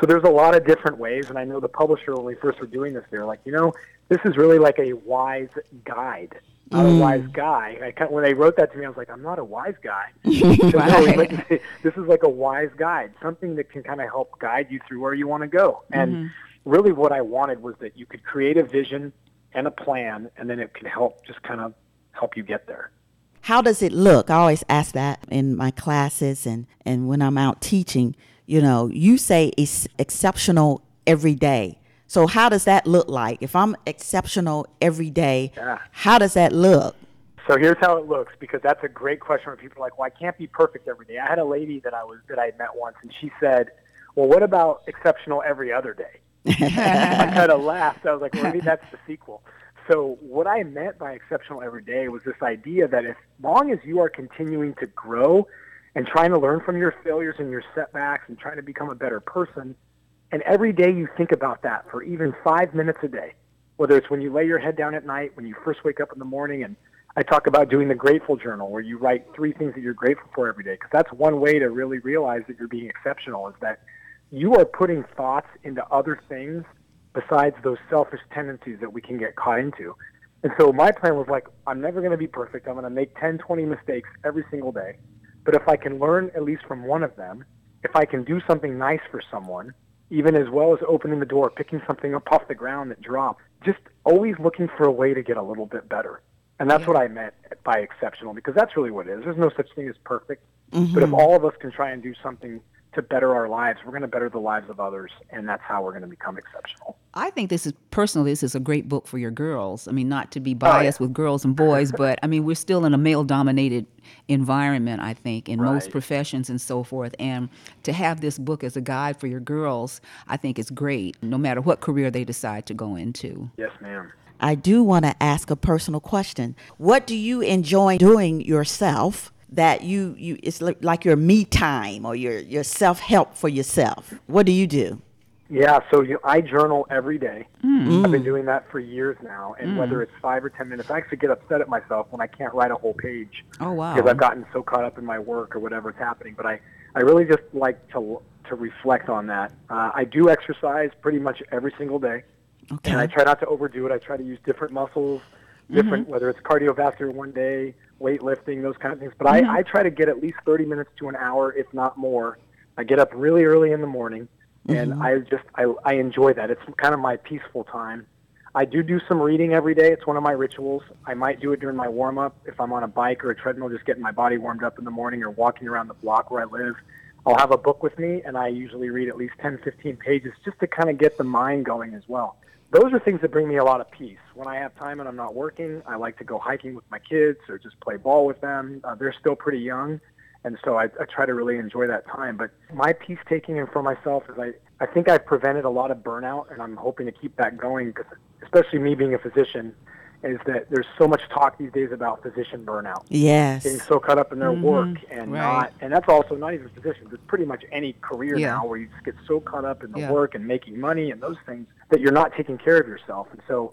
So there's a lot of different ways, and I know the publisher when we first were doing this, they were like, you know, this is really like a wise guide, not a wise mm. guy. I kind when they wrote that to me, I was like, I'm not a wise guy. So no, like, this is like a wise guide, something that can kind of help guide you through where you want to go. And mm-hmm. really, what I wanted was that you could create a vision and a plan, and then it could help just kind of help you get there. how does it look? I always ask that in my classes and, and when I'm out teaching. You know, you say it's exceptional every day. So how does that look like? If I'm exceptional every day, Yeah. how does that look? So here's how it looks because that's a great question where people are like, "Well, I can't be perfect every day." I had a lady that I was that I had met once, and she said, "Well, what about exceptional every other day?" I kind of laughed. I was like, well, "Maybe that's the sequel." So what I meant by exceptional every day was this idea that as long as you are continuing to grow and trying to learn from your failures and your setbacks and trying to become a better person, and every day you think about that for even five minutes a day, whether it's when you lay your head down at night, when you first wake up in the morning, and I talk about doing the grateful journal where you write three things that you're grateful for every day, because that's one way to really realize that you're being exceptional is that you are putting thoughts into other things besides those selfish tendencies that we can get caught into. And so my plan was like, I'm never going to be perfect. I'm going to make 10, 20 mistakes every single day. But if I can learn at least from one of them, if I can do something nice for someone, even as well as opening the door, picking something up off the ground that dropped, just always looking for a way to get a little bit better. And that's what I meant by exceptional because that's really what it is. There's no such thing as perfect. Mm-hmm. But if all of us can try and do something to better our lives, we're going to better the lives of others, and that's how we're going to become exceptional. I think this is personally this is a great book for your girls. I mean, not to be oh, biased with girls and boys, but I mean, we're still in a male-dominated environment. I think in most professions and so forth, and to have this book as a guide for your girls, I think is great. No matter what career they decide to go into. Yes, ma'am. I do want to ask a personal question. What do you enjoy doing yourself that you, you it's like your me time or your, your self help for yourself? What do you do? Yeah, so you, I journal every day. Mm. I've been doing that for years now, and whether mm. it's five or ten minutes, I actually get upset at myself when I can't write a whole page Oh wow! because I've gotten so caught up in my work or whatever's happening. But I, I really just like to to reflect on that. Uh, I do exercise pretty much every single day, Okay. and I try not to overdo it. I try to use different muscles, mm-hmm. different whether it's cardiovascular one day, weightlifting, those kind of things. But I, mm-hmm. I try to get at least 30 minutes to an hour, if not more. I get up really early in the morning, and mm-hmm. I just I, I enjoy that. It's kind of my peaceful time. I do do some reading every day. It's one of my rituals. I might do it during my warm up if I'm on a bike or a treadmill, just getting my body warmed up in the morning or walking around the block where I live. I'll have a book with me, and I usually read at least 10, 15 pages just to kind of get the mind going as well. Those are things that bring me a lot of peace. When I have time and I'm not working, I like to go hiking with my kids or just play ball with them. Uh, they're still pretty young, and so I, I try to really enjoy that time. But my peace taking and for myself is I, I think I've prevented a lot of burnout, and I'm hoping to keep that going because, especially me being a physician, is that there's so much talk these days about physician burnout Yes. getting so caught up in their mm-hmm. work and right. not and that's also not even physicians it's pretty much any career Yeah. now where you just get so caught up in the Yeah. work and making money and those things that you're not taking care of yourself and so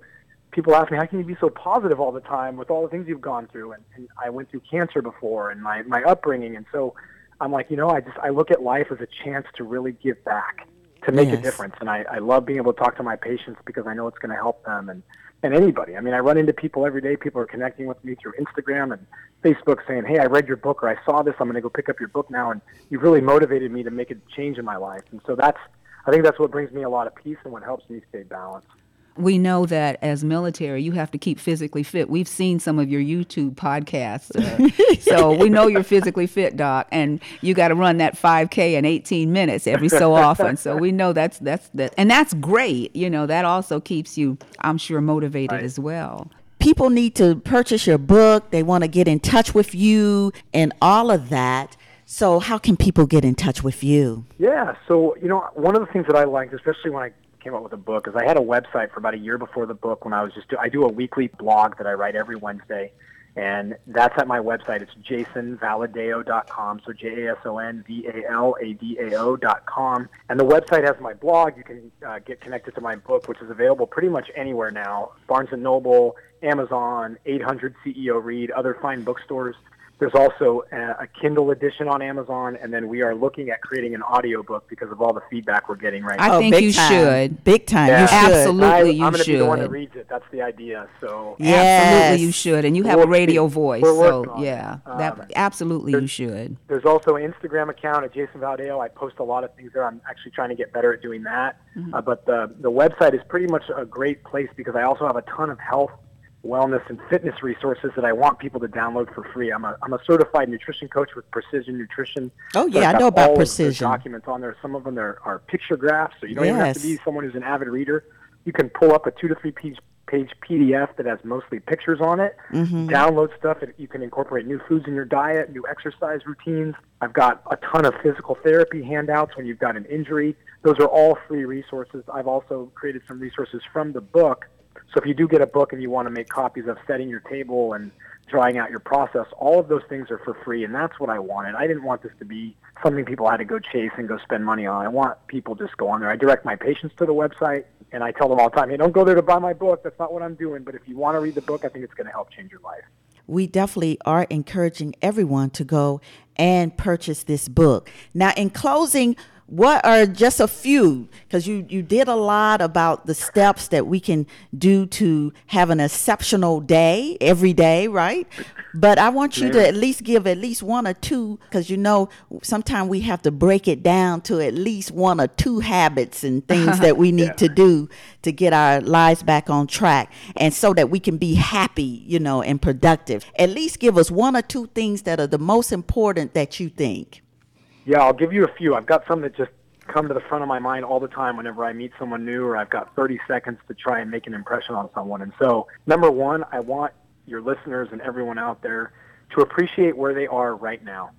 people ask me how can you be so positive all the time with all the things you've gone through and, and i went through cancer before and my my upbringing and so i'm like you know i just i look at life as a chance to really give back to make a difference and I, I love being able to talk to my patients because i know it's going to help them and and anybody. I mean, I run into people every day. People are connecting with me through Instagram and Facebook saying, hey, I read your book or I saw this. I'm going to go pick up your book now. And you've really motivated me to make a change in my life. And so that's, I think that's what brings me a lot of peace and what helps me stay balanced. We know that as military, you have to keep physically fit. We've seen some of your YouTube podcasts, uh, so we know you're physically fit, Doc. And you got to run that 5K in 18 minutes every so often. So we know that's that's that, and that's great. You know that also keeps you, I'm sure, motivated as well. People need to purchase your book. They want to get in touch with you and all of that. So, how can people get in touch with you? Yeah. So, you know, one of the things that I liked, especially when I came out with a book, is I had a website for about a year before the book when I was just, do, I do a weekly blog that I write every Wednesday. And that's at my website. It's jasonvaladao.com. So J A S O N V A L A D A O dot com. And the website has my blog. You can uh, get connected to my book, which is available pretty much anywhere now Barnes and Noble, Amazon, 800 CEO Read, other fine bookstores. There's also a, a Kindle edition on Amazon, and then we are looking at creating an audiobook because of all the feedback we're getting right I now. I think big you time. should. Big time. Yeah. You should. Absolutely. I, you I'm going to be the one that should. reads it. That's the idea. So Yes. Absolutely, you should. And you have a We'll radio see. voice, We're so working on it. yeah, Um, that absolutely you should. There's also an Instagram account at Jason Valadao. I post a lot of things there. I'm actually trying to get better at doing that. Mm-hmm. Uh, but the the website is pretty much a great place because I also have a ton of health wellness and fitness resources that I want people to download for free. I'm a I'm a certified nutrition coach with Precision Nutrition. Oh yeah, I've I know about precision. documents on there. Some of them are, are picture graphs, so you don't even have to be someone who's an avid reader. You can pull up a two to three page page PDF that has mostly pictures on it. Mm-hmm. Download stuff that you can incorporate new foods in your diet, new exercise routines. I've got a ton of physical therapy handouts when you've got an injury. Those are all free resources. I've also created some resources from the book. So if you do get a book and you want to make copies of setting your table and drawing out your process, all of those things are for free, and that's what I wanted. I didn't want this to be something people had to go chase and go spend money on. I want people just go on there. I direct my patients to the website, and I tell them all the time, hey, don't go there to buy my book. That's not what I'm doing. But if you want to read the book, I think it's going to help change your life. we definitely are encouraging everyone to go and purchase this book. Now, in closing, what are just a few? Because you, you did a lot about the steps that we can do to have an exceptional day every day, right? But I want you to at least give at least one or two, because you know sometimes we have to break it down to at least one or two habits and things that we need to do to get our lives back on track, and so that we can be happy, you know, and productive. At least give us one or two things that are the most important that you think. Yeah, I'll give you a few. I've got some that just come to the front of my mind all the time whenever I meet someone new or I've got 30 seconds to try and make an impression on someone. And so, number one, I want your listeners and everyone out there to appreciate where they are right now.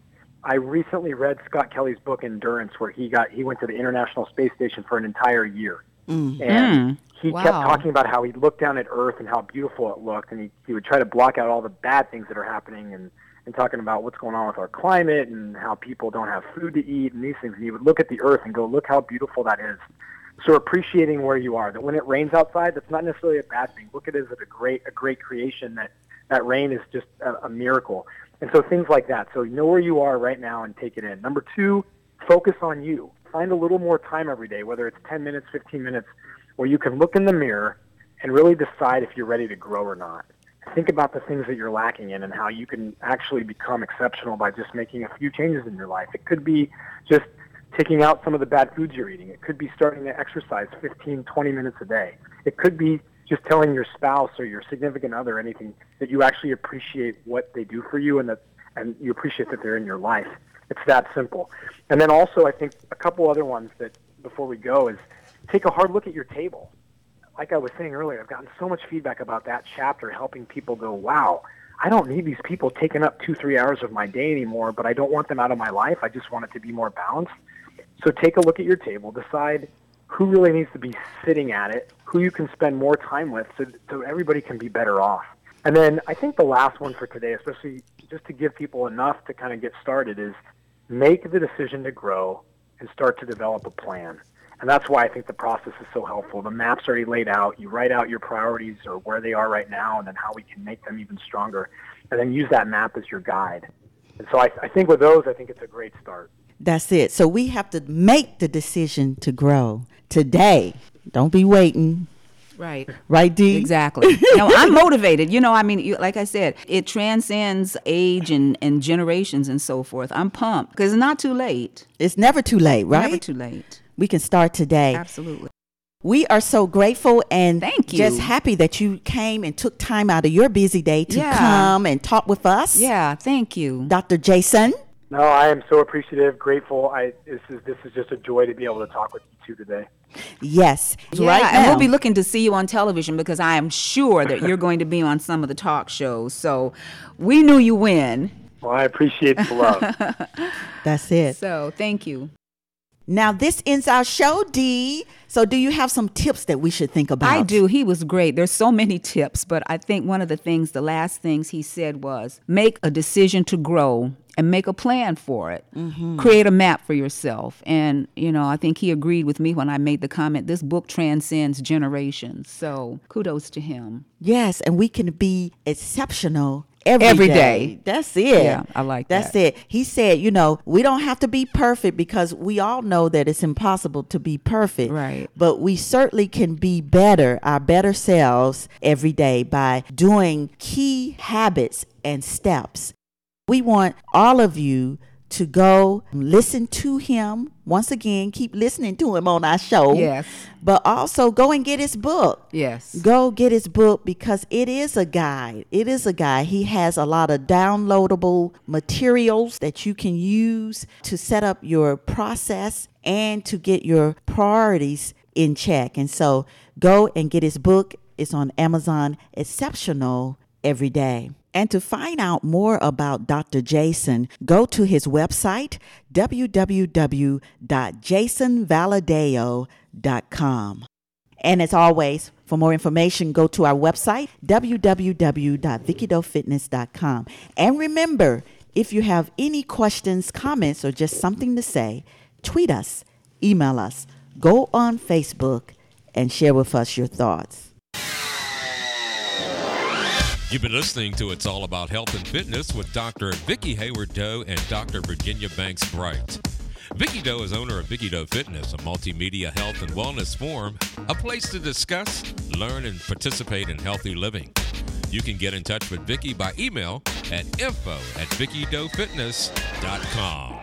I recently read Scott Kelly's book Endurance where he got he went to the International Space Station for an entire year. Mm. And hmm. he kept talking about how he looked down at Earth and how beautiful it looked and he, he would try to block out all the bad things that are happening and and talking about what's going on with our climate and how people don't have food to eat and these things. And he would look at the earth and go, look how beautiful that is. So appreciating where you are, that when it rains outside, that's not necessarily a bad thing. Look at it as a great, a great creation that that rain is just a, a miracle. And so things like that. So know where you are right now and take it in. Number two, focus on you. Find a little more time every day, whether it's 10 minutes, 15 minutes, where you can look in the mirror and really decide if you're ready to grow or not think about the things that you're lacking in and how you can actually become exceptional by just making a few changes in your life. It could be just taking out some of the bad foods you're eating. It could be starting to exercise 15, 20 minutes a day. It could be just telling your spouse or your significant other anything that you actually appreciate what they do for you and that and you appreciate that they're in your life. It's that simple. And then also I think a couple other ones that before we go is take a hard look at your table like I was saying earlier, I've gotten so much feedback about that chapter helping people go, wow, I don't need these people taking up two, three hours of my day anymore, but I don't want them out of my life. I just want it to be more balanced. So take a look at your table, decide who really needs to be sitting at it, who you can spend more time with so, so everybody can be better off. And then I think the last one for today, especially just to give people enough to kind of get started, is make the decision to grow and start to develop a plan. And that's why I think the process is so helpful. The map's already laid out. You write out your priorities or where they are right now and then how we can make them even stronger. And then use that map as your guide. And so I, I think with those, I think it's a great start. That's it. So we have to make the decision to grow today. Don't be waiting. Right. Right, D? Exactly. no, I'm motivated. You know, I mean, you, like I said, it transcends age and, and generations and so forth. I'm pumped because it's not too late. It's never too late, right? Never too late. We can start today. Absolutely. We are so grateful and Thank you. just happy that you came and took time out of your busy day to Yeah. come and talk with us. Yeah. Thank you. Dr. Jason. No, I am so appreciative, grateful. I this is this is just a joy to be able to talk with you two today. Yes. Yeah, right and now. we'll be looking to see you on television because I am sure that you're going to be on some of the talk shows. So we knew you win. Well, I appreciate the love. That's it. So thank you. Now this ends our show, D. So do you have some tips that we should think about? I do. He was great. There's so many tips, but I think one of the things, the last things he said was make a decision to grow and make a plan for it. Mm-hmm. Create a map for yourself. And, you know, I think he agreed with me when I made the comment this book transcends generations. So kudos to him. Yes, and we can be exceptional every, Every day. day. That's it. Yeah, I like that. That's that. it. He said, you know, we don't have to be perfect because we all know that it's impossible to be perfect. Right. But we certainly can be better, our better selves every day by doing key habits and steps. We want all of you to go listen to him. Once again, keep listening to him on our show. Yes. But also go and get his book. Yes. Go get his book because it is a guide. It is a guide. He has a lot of downloadable materials that you can use to set up your process and to get your priorities in check. And so go and get his book. It's on Amazon. Exceptional every day. And to find out more about Dr. Jason, go to his website, www.jasonvaladao.com. And as always, for more information, go to our website, www.vickydofitness.com. And remember, if you have any questions, comments, or just something to say, tweet us, email us, go on Facebook, and share with us your thoughts. You've been listening to It's All About Health and Fitness with Dr. Vicki Hayward Doe and Dr. Virginia Banks Bright. Vicki Doe is owner of Vicki Doe Fitness, a multimedia health and wellness forum, a place to discuss, learn, and participate in healthy living. You can get in touch with Vicki by email at info at VickyDoeFitness.com.